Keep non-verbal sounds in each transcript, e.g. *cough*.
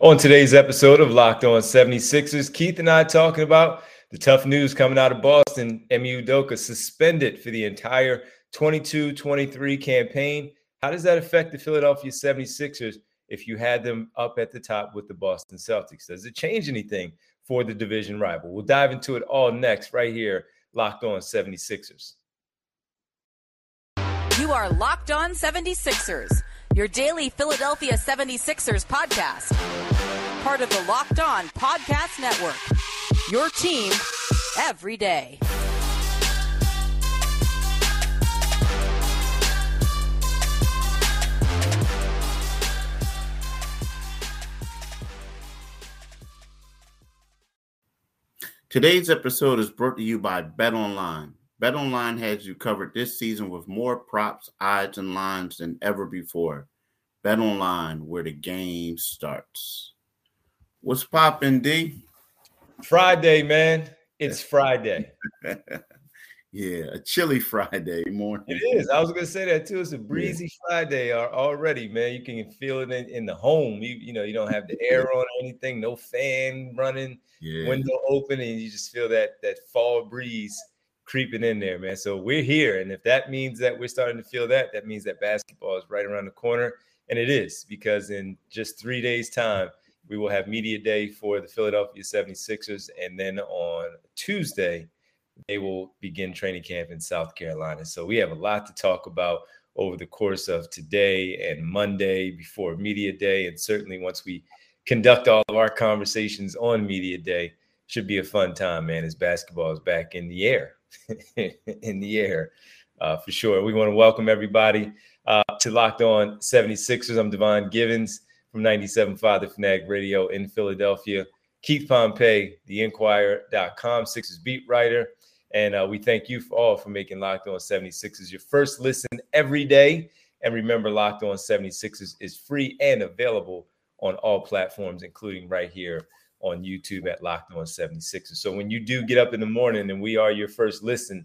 On today's episode of Locked On 76ers, Keith and I talking about the tough news coming out of Boston. Ime Udoka suspended for the entire 22 23 campaign. How does that affect the Philadelphia 76ers if you had them up at the top with the Boston Celtics? Does it change anything for the division rival? We'll dive into it all next, right here, Locked On 76ers. You are Locked On 76ers your daily Philadelphia 76ers podcast. Part of the Locked On Podcast Network. Your team every day. Today's episode is brought to you by Bet Online. Bet Online has you covered this season with more props, odds, and lines than ever before. BetOnline, where the game starts. What's poppin', D? Friday, man. It's *laughs* Friday. yeah, a chilly Friday morning. It is. I was gonna say that too. It's a breezy yeah. Friday already, man. You can feel it in, in the home. You you know you don't have the air on or anything, no fan running, yeah. window open, and you just feel that that fall breeze creeping in there, man. So we're here. And if that means that we're starting to feel that, that means that basketball is right around the corner. And it is because in just three days' time, we will have media day for the Philadelphia 76ers. And then on Tuesday, they will begin training camp in South Carolina. So we have a lot to talk about over the course of today and Monday before media day. And certainly once we conduct all of our conversations on media day, should be a fun time, man, as basketball is back in the air. *laughs* in the air uh, for sure. We want to welcome everybody uh, to Locked On 76ers. I'm Devon Givens from 97.5 The Fanatic Radio in Philadelphia. Keith Pompey, theinquirer.com, Sixers beat writer. And uh, we thank you for all for making Locked On 76ers your first listen every day. And remember, Locked On 76ers is free and available on all platforms, including right here on YouTube at Locked On 76ers. So when you do get up in the morning and we are your first listen,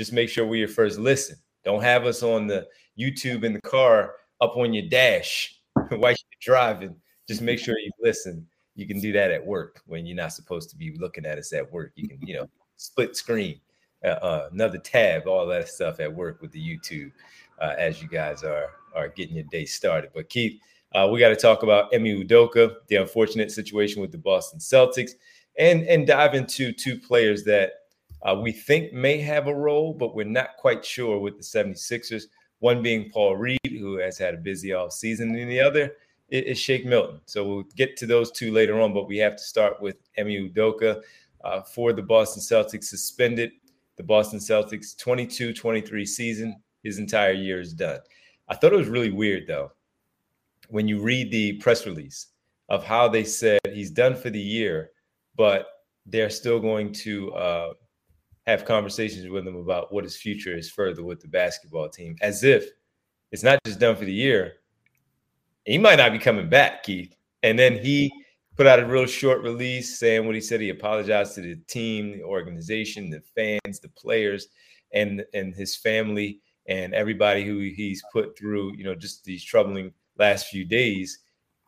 just make sure we're your first listen. Don't have us on the YouTube in the car up on your dash *laughs* while you're driving. Just make sure you listen. You can do that at work when you're not supposed to be looking at us at work. You can, you know, split screen, uh, uh, another tab, all that stuff at work with the YouTube uh, as you guys are are getting your day started. But Keith, uh, we got to talk about Ime Udoka, the unfortunate situation with the Boston Celtics, and and dive into two players that uh, we think may have a role, but we're not quite sure with the 76ers. One being Paul Reed, who has had a busy off season, and the other is, Shake Milton. So we'll get to those two later on, but we have to start with Ime Udoka uh, for the Boston Celtics suspended. The Boston Celtics 22-23 season, his entire year is done. I thought it was really weird though when you read the press release of how they said he's done for the year, but they're still going to uh, have conversations with him about what his future is further with the basketball team, as if it's not just done for the year. He might not be coming back, Keith. And then he put out a real short release saying what he said. He apologized to the team, the organization, the fans, the players, and and his family and everybody who he's put through, you know, just these troubling last few days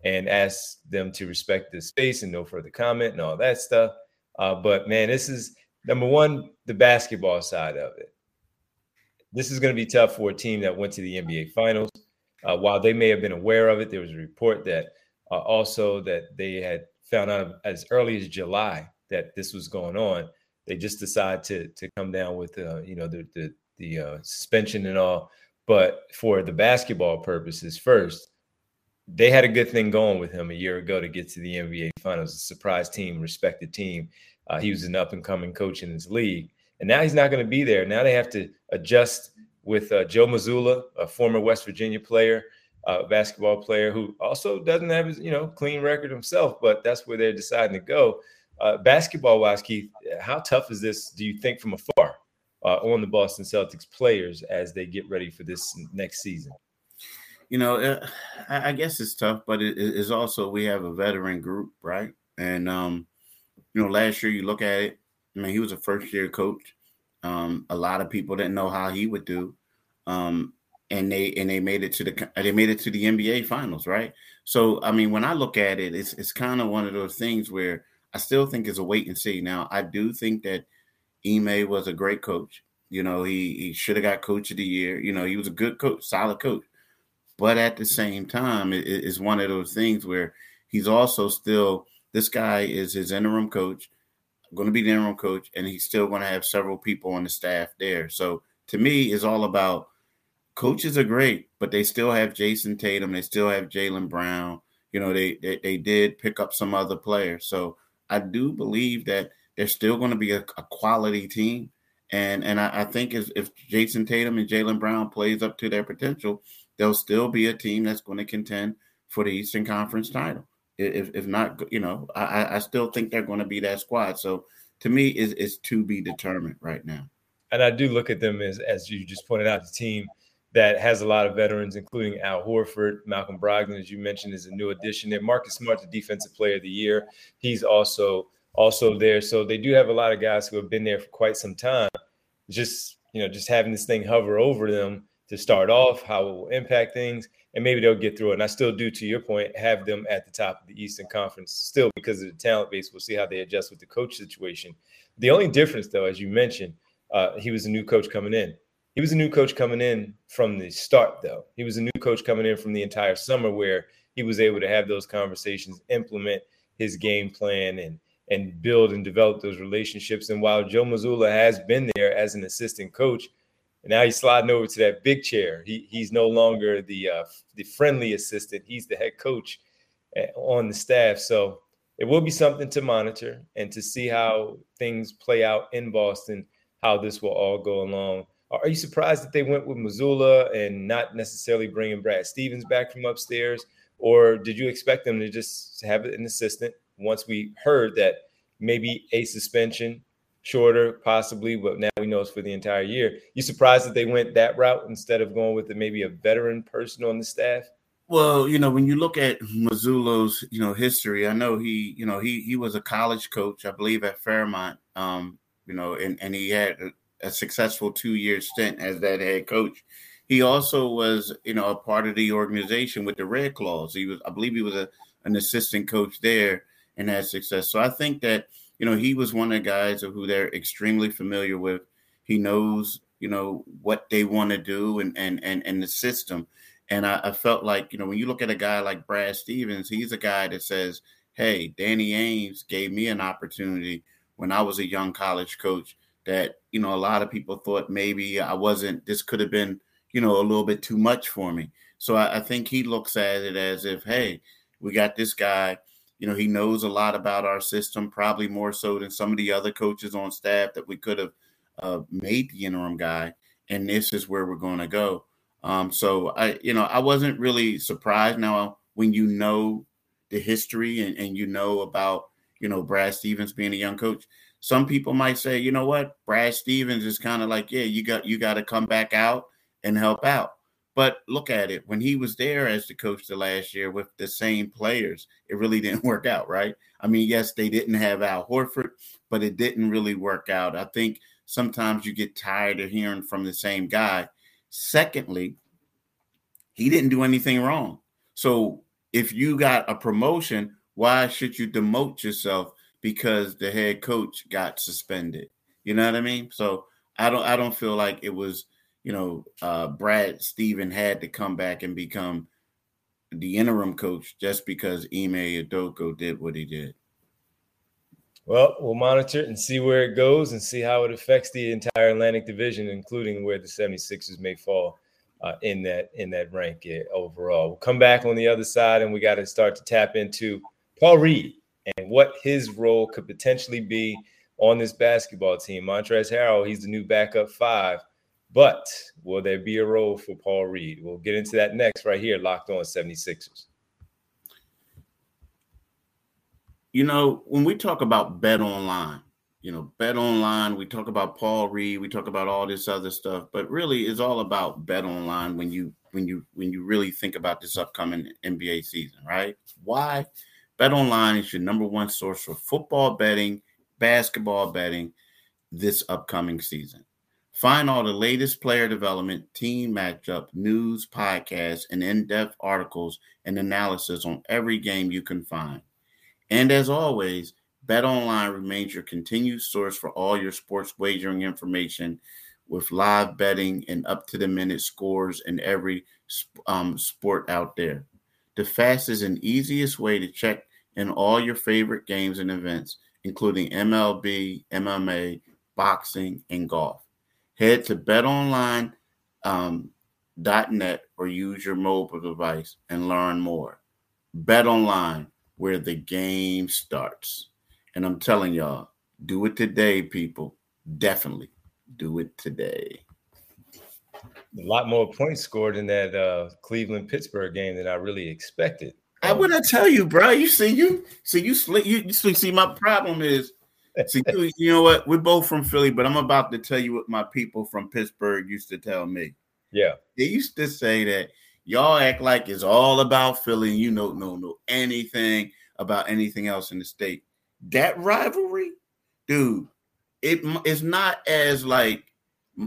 and asked them to respect the space and no further comment and all that stuff. Uh, but man, this is number one, the basketball side of it. This is going to be tough for a team that went to the NBA Finals. Uh, while they may have been aware of it, there was a report that uh, also that they had found out as early as July that this was going on. They just decided to to come down with uh, you know the the, the uh, suspension and all. But for the basketball purposes, first, they had a good thing going with him a year ago to get to the NBA Finals. A surprise team, respected team. Uh, he was an up and coming coach in his league, and now he's not going to be there. Now they have to adjust with uh, Joe Mazzulla, a former West Virginia player, uh, basketball player who also doesn't have his you know clean record himself, but that's where they're deciding to go. Uh, basketball wise, Keith, how tough is this? Do you think from afar uh, on the Boston Celtics players as they get ready for this next season? You know, uh, I guess it's tough, but it is also we have a veteran group, right? And um, you know, last year you look at it, I mean, he was a first year coach. Um, a lot of people didn't know how he would do. Um, and they and they made it to the they made it to the NBA finals, right? So I mean, when I look at it, it's it's kind of one of those things where I still think it's a wait and see. Now, I do think that Ime was a great coach. You know, he he should have got coach of the year. You know, he was a good coach, solid coach. But at the same time, it, it's one of those things where he's also still this guy is his interim coach, going to be the interim coach, and he's still going to have several people on the staff there. So to me, it's all about coaches are great, but they still have Jayson Tatum, they still have Jaylen Brown. You know, they, they they did pick up some other players. So I do believe that they're still going to be a, a quality team. And and I, I think if, if Jayson Tatum and Jaylen Brown plays up to their potential, they'll still be a team that's going to contend for the Eastern Conference title. If if not, you know, I, I still think they're going to be that squad. So to me, is to be determined right now. And I do look at them as as you just pointed out, the team that has a lot of veterans, including Al Horford, Malcolm Brogdon, as you mentioned, is a new addition there. Marcus Smart, the defensive player of the year, he's also also there. So they do have a lot of guys who have been there for quite some time. Just you know, just having this thing hover over them to start off, how it will impact things, and maybe they'll get through it. And I still do, to your point, have them at the top of the Eastern Conference still because of the talent base. We'll see how they adjust with the coach situation. The only difference, though, as you mentioned, uh, he was a new coach coming in. He was a new coach coming in from the start, though. He was a new coach coming in from the entire summer, where he was able to have those conversations, implement his game plan, and and build and develop those relationships. And while Joe Mazzulla has been there as an assistant coach, and now he's sliding over to that big chair. He he's no longer the uh, the friendly assistant. He's the head coach eh, on the staff. So it will be something to monitor and to see how things play out in Boston. How this will all go along. Are you surprised that they went with Mazzulla and not necessarily bringing Brad Stevens back from upstairs? Or did you expect them to just have an assistant once we heard that maybe a suspension, shorter, possibly, but now we know it's for the entire year? You surprised that they went that route instead of going with the, maybe a veteran person on the staff? Well, you know, when you look at Mazzulla's, you know, history, I know he, you know, he he was a college coach, I believe, at Fairmont. Um, you know, and, and he had a successful two year stint as that head coach. He also was, you know, a part of the organization with the Red Claws. He was, I believe, he was a, an assistant coach there and had success. So I think that, you know, he was one of the guys who they're extremely familiar with. He knows, you know, what they want to do and and and and the system. And I, I felt like, you know, when you look at a guy like Brad Stevens, he's a guy that says, "Hey, Danny Ainge gave me an opportunity when I was a young college coach that you know a lot of people thought maybe I wasn't. This could have been you know a little bit too much for me. So I, I think he looks at it as if, hey, we got this guy. You know, he knows a lot about our system, probably more so than some of the other coaches on staff that we could have uh, made the interim guy. And this is where we're going to go. Um, so I, you know, I wasn't really surprised. Now, when you know the history and, and you know about, you know, Brad Stevens being a young coach, some people might say, you know what, Brad Stevens is kind of like, yeah, you got you got to come back out and help out. But look at it. When he was there as the coach the last year with the same players, it really *laughs* didn't work out, right? I mean, yes, they didn't have Al Horford, but it didn't really work out. I think sometimes you get tired of hearing from the same guy. Secondly, he didn't do anything wrong. So if you got a promotion, why should you demote yourself because the head coach got suspended. You know what I mean? So I don't I don't feel like it was, you know, uh, Brad Steven had to come back and become the interim coach just because Ime Udoka did what he did. Well, we'll monitor it and see where it goes and see how it affects the entire Atlantic Division, including where the 76ers may fall uh, in that in that rank overall. We'll come back on the other side and we got to start to tap into Paul Reed and what his role could potentially be on this basketball team. Montrezl Harrell, he's the new backup five. But will there be a role for Paul Reed? We'll get into that next right here, locked on 76ers. You know, when we talk about bet online, you know, bet online, we talk about Paul Reed, we talk about all this other stuff, but really it's all about bet online when you when you when you really think about this upcoming NBA season, right? Why? Bet online is your number one source for football betting, basketball betting this upcoming season. Find all the latest player development, team matchup, news, podcasts, and in depth articles and analysis on every game you can find. And as always, BetOnline remains your continued source for all your sports wagering information with live betting and up to the minute scores in every um, sport out there. The fastest and easiest way to check in all your favorite games and events, including MLB, MMA, boxing, and golf. Head to betonline.net um, or use your mobile device and learn more. Bet online, where the game starts. And I'm telling y'all, do it today, people. Definitely do it today. A lot more points scored in that uh, Cleveland Pittsburgh game than I really expected. I would I tell you, bro. You see, you see, you you, you see. My problem is, see, you, you know what? We're both from Philly, but I'm about to tell you what my people from Pittsburgh used to tell me. Yeah, they used to say that y'all act like it's all about Philly, and you don't know know anything about anything else in the state. That rivalry, dude, it, it is not as like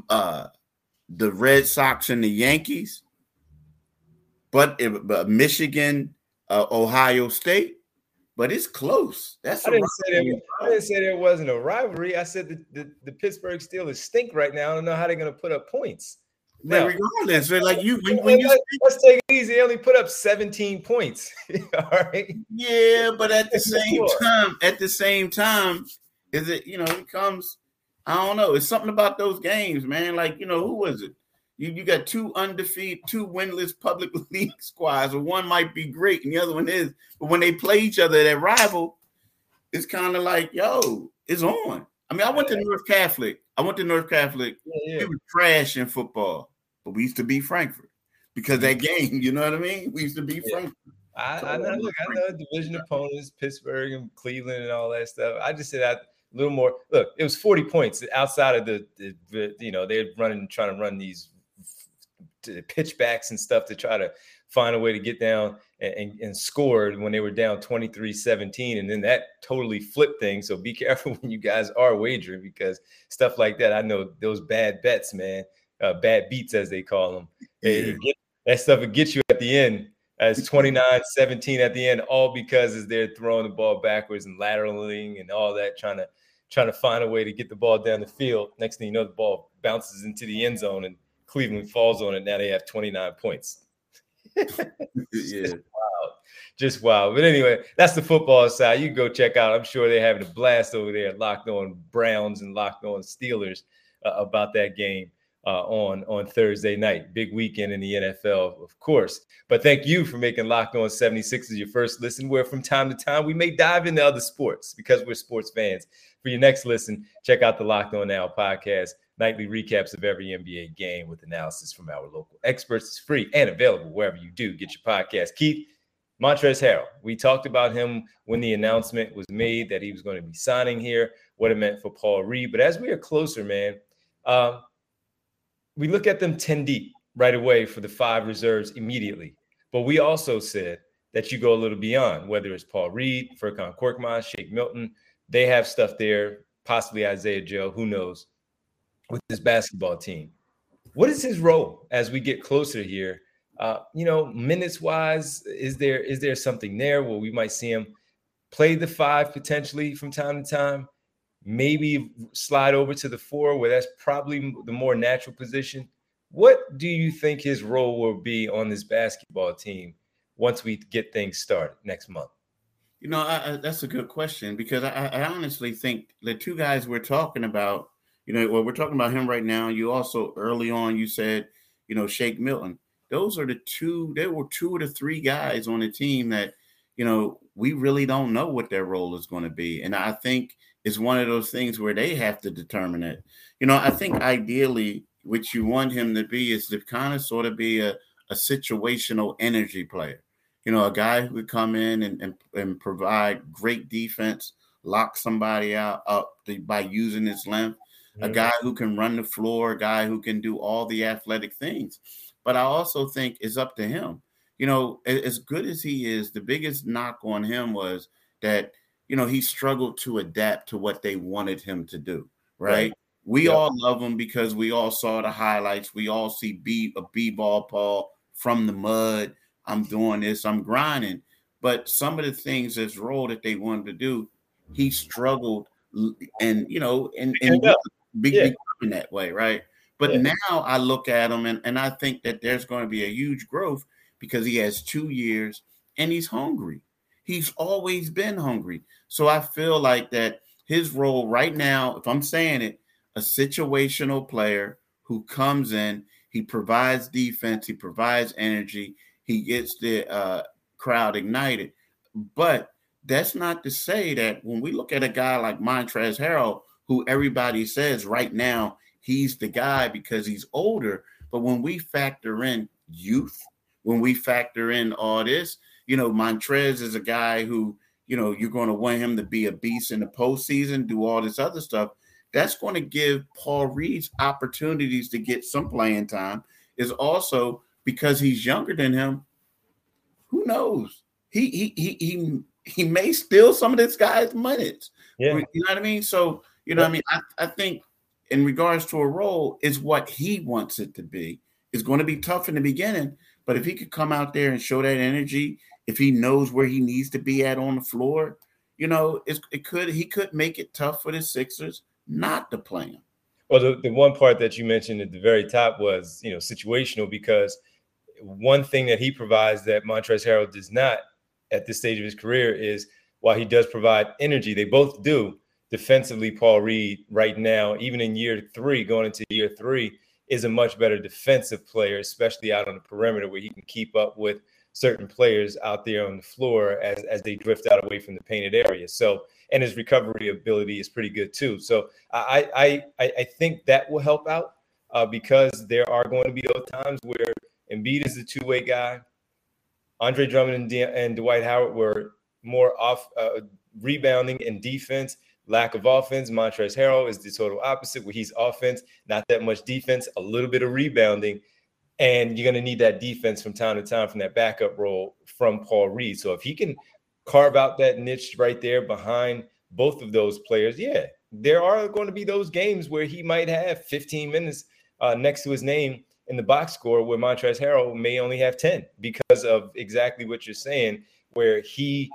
uh the Red Sox and the Yankees, but, it, but Michigan, uh, Ohio State, but it's close. That's I didn't, say that, I didn't say there wasn't a rivalry. I said the, the, the Pittsburgh Steelers stink right now. I don't know how they're going to put up points. Now, regardless, like you, when, when you let's take it easy. They only put up 17 points. *laughs* All right. Yeah, but at the same time, at the same time, is it you know it comes I don't know. It's something about those games, man. Like, you know, who was it? You you got two undefeated, two winless public *laughs* league squads, one might be great and the other one is. But when they play each other, that rival, it's kind of like, yo, it's on. I mean, I went to North Catholic. I went to North Catholic. Yeah, yeah. We were trash in football, but we used to beat Frankford because that mm-hmm. game, *laughs* you know what I mean? We used to beat yeah. Frankford. I, I know, look, I know division opponents, Pittsburgh and Cleveland and all that stuff. I just said I a little more. Look, it was 40 points outside of the, the, the you know, they're running, trying to run these pitchbacks and stuff to try to find a way to get down and, and, and scored when they were down 23 17. And then that totally flipped things. So be *laughs* careful when you guys are wagering because stuff like that, I know those bad bets, man, uh, bad beats as they call them. Yeah. That stuff will get you at the end as *laughs* 29 17 at the end, all because as they're throwing the ball backwards and lateraling and all that, trying to trying to find a way to get the ball down the field. Next thing you know, the ball bounces into the end zone and Cleveland falls on it. Now they have 29 points. *laughs* yeah. Just wild. Just wild. But anyway, that's the football side. You go check out. I'm sure they're having a blast over there, locked on Browns and locked on Steelers uh, about that game uh, on on Thursday night. Big weekend in the NFL, of course. But thank you for making Locked On 76 as your first listen, where from time to time we may dive into other sports because we're sports fans. For your next listen, check out the Locked On Now podcast, nightly recaps of every NBA game with analysis from our local experts. It's free and available wherever you do get your podcast. Keith, Montrezl Harrell, we talked about him when the announcement was made that he was going to be signing here, what it meant for Paul Reed. But as we are closer, man, um, we look at them 10 deep right away for the five reserves immediately. But we also said that you go a little beyond, whether it's Paul Reed, Furkan Korkmaz, Shake Milton. They have stuff there, possibly Isaiah Joe, who knows, with this basketball team. What is his role as we get closer here? Uh, you know, minutes wise, is there is there something there where we might see him play the five potentially from time to time? maybe slide over to the four, where that's probably the more natural position. What do you think his role will be on this basketball team once we get things started next month? You know, I, I, that's a good question because I, I, honestly think the two guys we're talking about, you know, well, we're talking about him right now. You also early on you said, you know, Shake Milton. Those are the two. There were two of the three guys on the team that, you know, we really don't know what their role is going to be, and I think it's one of those things where they have to determine it. You know, I think ideally, what you want him to be is to kind of sort of be a, a situational energy player. You know, a guy who would come in and, and, and provide great defense, lock somebody out up by using his length, mm-hmm. a guy who can run the floor, a guy who can do all the athletic things. But I also think it's up to him. You know, as good as he is, the biggest knock on him was that – you know, he struggled to adapt to what they wanted him to do, right? right. We all love him because we all saw the highlights. We all see B a B ball Paul from the mud. I'm doing this, I'm grinding. But some of the things this role that they wanted to do, he struggled and you know, and, and be, yeah. in that way, right? But yeah. now I look at him and, and I think that there's going to be a huge growth because he has two years and he's hungry. He's always been hungry. So I feel like that his role right now, if I'm saying it, a situational player who comes in, he provides defense, he provides energy, he gets the uh, crowd ignited. But that's not to say that when we look at a guy like Montrezl Harrell, who everybody says right now he's the guy because he's older, but when we factor in youth, when we factor in all this, you know, Montrez is a guy who, you know, you're going to want him to be a beast in the postseason, do all this other stuff. That's going to give Paul Reed's opportunities to get some playing time. Is also because he's younger than him. Who knows? He he he he he may steal some of this guy's minutes. Yeah. You know what I mean? So, you know what I mean? I, I think in regards to a role is what he wants it to be. It's going to be tough in the beginning, but if he could come out there and show that energy if he knows where he needs to be at on the floor, you know, it could he could make it tough for the Sixers not to play him. Well, the, the one part that you mentioned at the very top was, you know, situational because one thing that he provides that Montrezl Harrell does not at this stage of his career is while he does provide energy, they both do defensively. Paul Reed, right now, even in year three, going into year three, is a much better defensive player, especially out on the perimeter where he can keep up with certain players out there on the floor as, as they drift out away from the painted area. So, and his recovery ability is pretty good too. So I I I think that will help out uh, because there are going to be those times where Embiid is the two way guy. Andre Drummond and, D- and Dwight Howard were more off uh, rebounding and defense. Lack of offense. Montrezl Harrell is the total opposite, where he's offense, not that much defense, a little bit of rebounding and you're going to need that defense from time to time from that backup role from Paul Reed. So if he can carve out that niche right there behind both of those players, yeah, there are going to be those games where he might have 15 minutes uh, next to his name in the box score where Montrezl Harrell may only have 10 because of exactly what you're saying, where he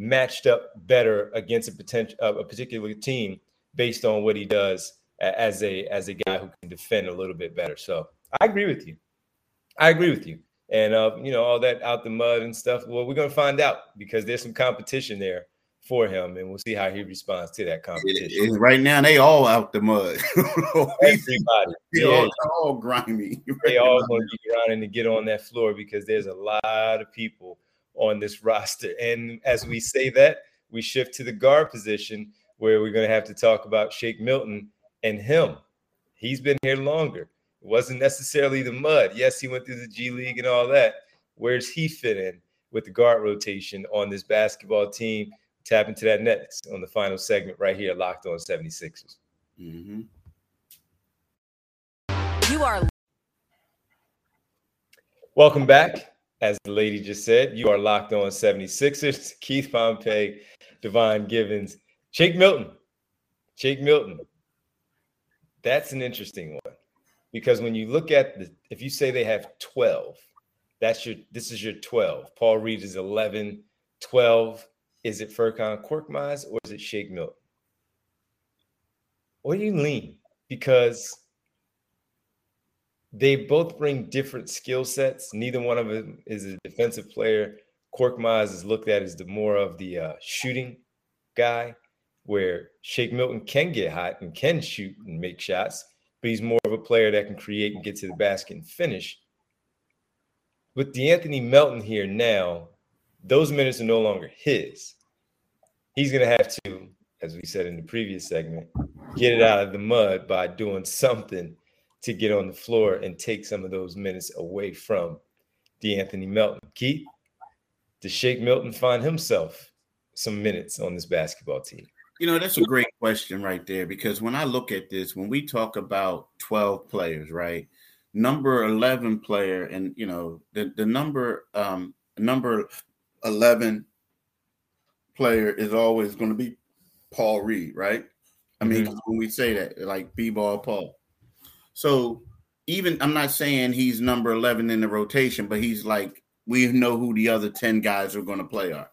matched up better against a potential uh, a particular team based on what he does as a as a guy who can defend a little bit better. So I agree with you. I agree with you. And uh, you know, all that out the mud and stuff. Well, we're gonna find out because there's some competition there for him, and we'll see how he responds to that competition. right now, they all out the mud. *laughs* Everybody, they yeah. all, all grimy. They all to be grinding to get on that floor because there's a lot of people on this roster. And as we say that, we shift to the guard position where we're going to have to talk about Shake Milton and him. He's been here longer. It wasn't necessarily the mud. Yes, he went through the G League and all that. Where's he fit in with the guard rotation on this basketball team? Tap into that next on the final segment right here, locked on 76ers. Mm-hmm. You are welcome back. As the lady just said, you are locked on 76ers. *laughs* Keith Pompey, Devon Givens, Shake Milton. Shake Milton. That's an interesting one because when you look at the if you say they have 12 that's your this is your 12 paul reed is 11 12 is it furkan korkmaz or is it shake milton do you lean because they both bring different skill sets neither one of them is a defensive player korkmaz is looked at as the more of the uh, shooting guy where shake milton can get hot and can shoot and make shots but he's more of a player that can create and get to the basket and finish. With De'Anthony Melton here now, those minutes are no longer his. He's going to have to, as we said in the previous segment, get it out of the mud by doing something to get on the floor and take some of those minutes away from De'Anthony Melton. Keith, does Shake Milton find himself some minutes on this basketball team? You know, that's a great question right there because when I look at this, when we talk about 12 players, right? Number 11 player, and you know, the, the number um number 11 player is always going to be Paul Reed, right? I mean, mm-hmm. when we say that, like B-ball Paul. So even I'm not saying he's number 11 in the rotation, but he's like we know who the other 10 guys are going to play are.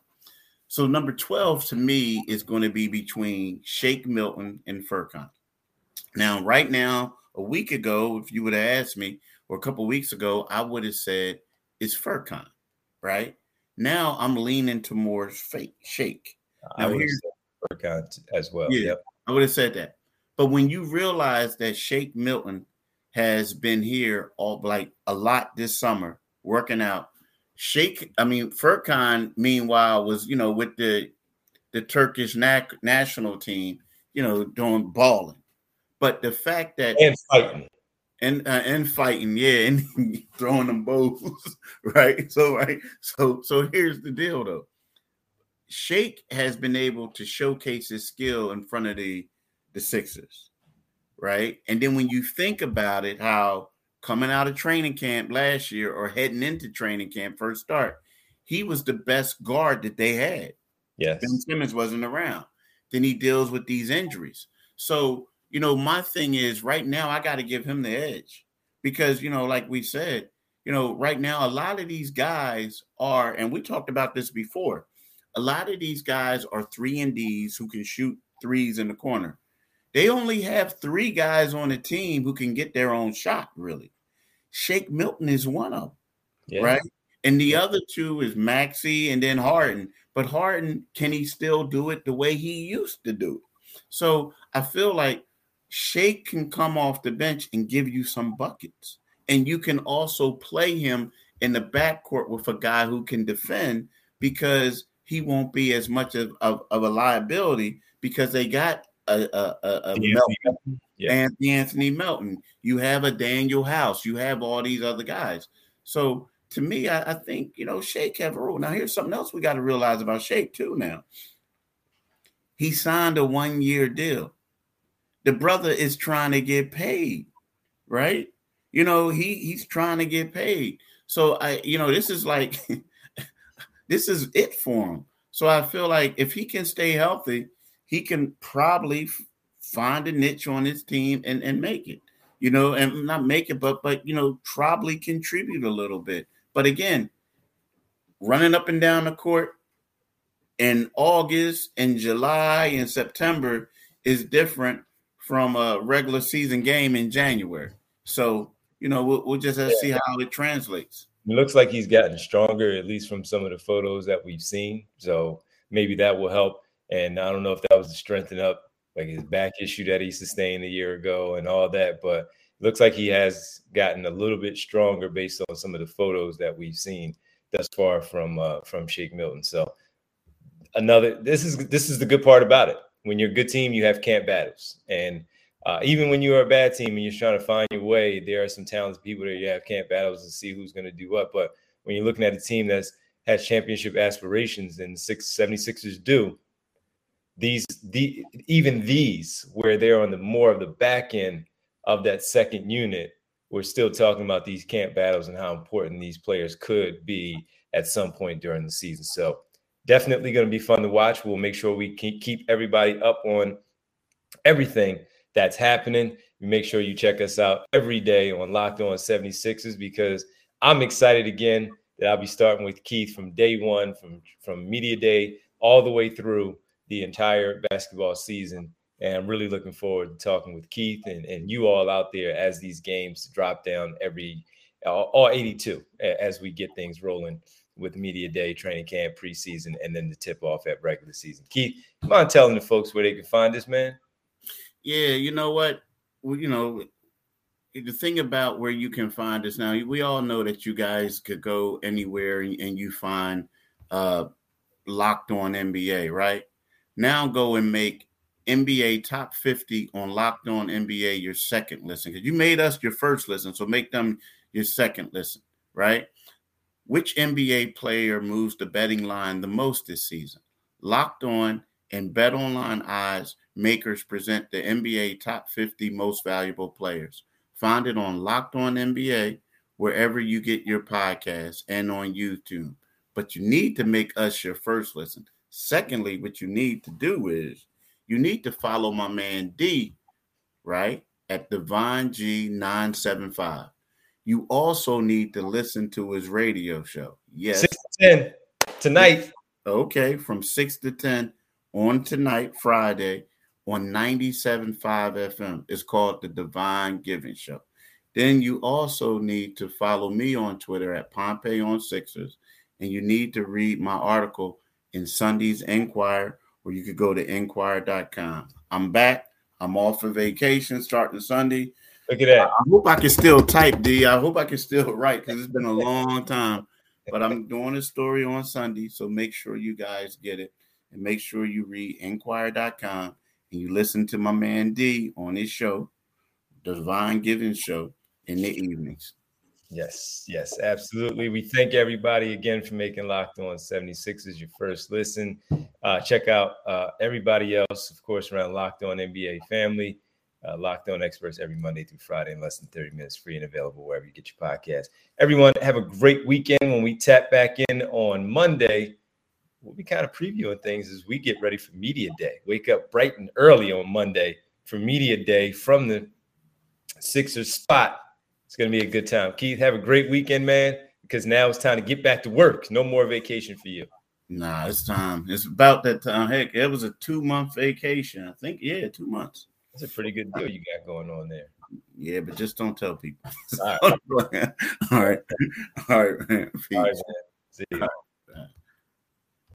So number 12 to me is going to be between Shake Milton and Furkan. Now, right now, a week ago, if you would have asked me, or a couple weeks ago, I would have said it's Furkan, right? Now I'm leaning to more fake Shake. Now here's Furkan as well. Yeah, yep. I would have said that. But when you realize that Shake Milton has been here all like a lot this summer, working out, Shake, I mean, Furkan, meanwhile, was, you know, with the the Turkish na- national team, you know, doing balling. But the fact that and fighting and uh, and fighting, yeah, and *laughs* throwing them bows, *laughs* right? So right, so so here's the deal though. Shake has been able to showcase his skill in front of the the Sixers, right? And then when you think about it, how coming out of training camp last year or heading into training camp first start, he was the best guard that they had. Yes. Ben Simmons wasn't around. Then he deals with these injuries. So, you know, my thing is right now I got to give him the edge because, you know, like we said, you know, right now a lot of these guys are, and we talked about this before, a lot of these guys are three and D's who can shoot threes in the corner. They only have three guys on the team who can get their own shot, really. Shake Milton is one of them, yeah. right? And the yeah. other two is Maxey and then Harden. But Harden, can he still do it the way he used to do it? So I feel like Shake can come off the bench and give you some buckets. And you can also play him in the backcourt with a guy who can defend because he won't be as much of, of, of a liability because they got a, a, a, a Melton, yeah. Anthony Melton. You have a Danuel House. You have all these other guys. So to me, I, I think you know Shake have a role. Now here's something else we got to realize about Shake too. Now he signed a one year deal. The brother is trying to get paid, right? You know he he's trying to get paid. So I you know this is like *laughs* this is it for him. So I feel like if he can stay healthy, he can probably find a niche on his team and, and make it, you know, and not make it, but but you know, probably contribute a little bit. But again, running up and down the court in August and July and September is different from a regular season game in January. So, you know, we'll, we'll just have to see how it translates. It looks like he's gotten stronger, at least from some of the photos that we've seen. So maybe that will help. And I don't know if that was to strengthen up like his back issue that he sustained a year ago and all that, but looks like he has gotten a little bit stronger based on some of the photos that we've seen thus far from uh, from Shake Milton. So another this is this is the good part about it. When you're a good team, you have camp battles, and uh, even when you're a bad team and you're trying to find your way, there are some talented people that you have camp battles to see who's going to do what. But when you're looking at a team that's has championship aspirations and six 76ers do, these the even these where they're on the more of the back end of that second unit we're still talking about these camp battles and how important these players could be at some point during the season. So definitely going to be fun to watch. We'll make sure we keep everybody up on everything that's happening. Make sure you check us out every day on locked on 76ers because i'm excited again that i'll be starting with keith from day one from from media day all the way through the entire basketball season. And I'm really looking forward to talking with Keith and, and you all out there as these games drop down every all, all 82 as we get things rolling with media day, training camp, preseason, and then the tip off at regular season. Keith, come on, telling the folks where they can find this man. Yeah, you know what? Well, you know, the thing about where you can find us now, we all know that you guys could go anywhere and, and you find uh locked on NBA, right? Now go and make NBA top 50 on Locked On NBA your second listen because you made us your first listen. So make them your second listen, right? Which NBA player moves the betting line the most this season? Locked On and Bet Online Odds makers present the NBA top 50 most valuable players. Find it on Locked On NBA, wherever you get your podcasts, and on YouTube. But you need to make us your first listen. Secondly, what you need to do is you need to follow my man D, right? At Divine G975. You also need to listen to his radio show. Yes. 6 to 10 tonight. Okay, from 6 to 10 on tonight, Friday, on 97.5 FM. It's called The Divine Giving Show. Then you also need to follow me on Twitter at Pompey on Sixers, and you need to read my article in Sunday's Inquirer, or you could go to inquirer.com. I'm back. I'm off for vacation starting Sunday. Look at that. I hope I can still type, D. I hope I can still *laughs* write because it's been a long time. But I'm doing a story on Sunday, so make sure you guys get it and make sure you read inquirer.com and you listen to my man D on his show, Divine Giving Show, in the evenings. Yes, yes, absolutely. We thank everybody again for making Locked On 76 your first listen. Uh, check out uh, everybody else, of course, around Locked On NBA family. Uh, Locked On experts every Monday through Friday in less than 30 minutes, free and available wherever you get your podcast. Everyone, have a great weekend. When we tap back in on Monday, we'll be kind of previewing things as we get ready for Media Day. Wake up bright and early on Monday for Media Day from the Sixers spot. It's going to be a good time. Keith, have a great weekend, man, because now it's time to get back to work. No more vacation for you. Nah, it's time. It's about that time. Heck, it was a two month vacation. I think, yeah, two months. That's a pretty good deal you got going on there. Yeah, but just don't tell people. All right. *laughs* All right. All right, man. Peace. All right, man. See you.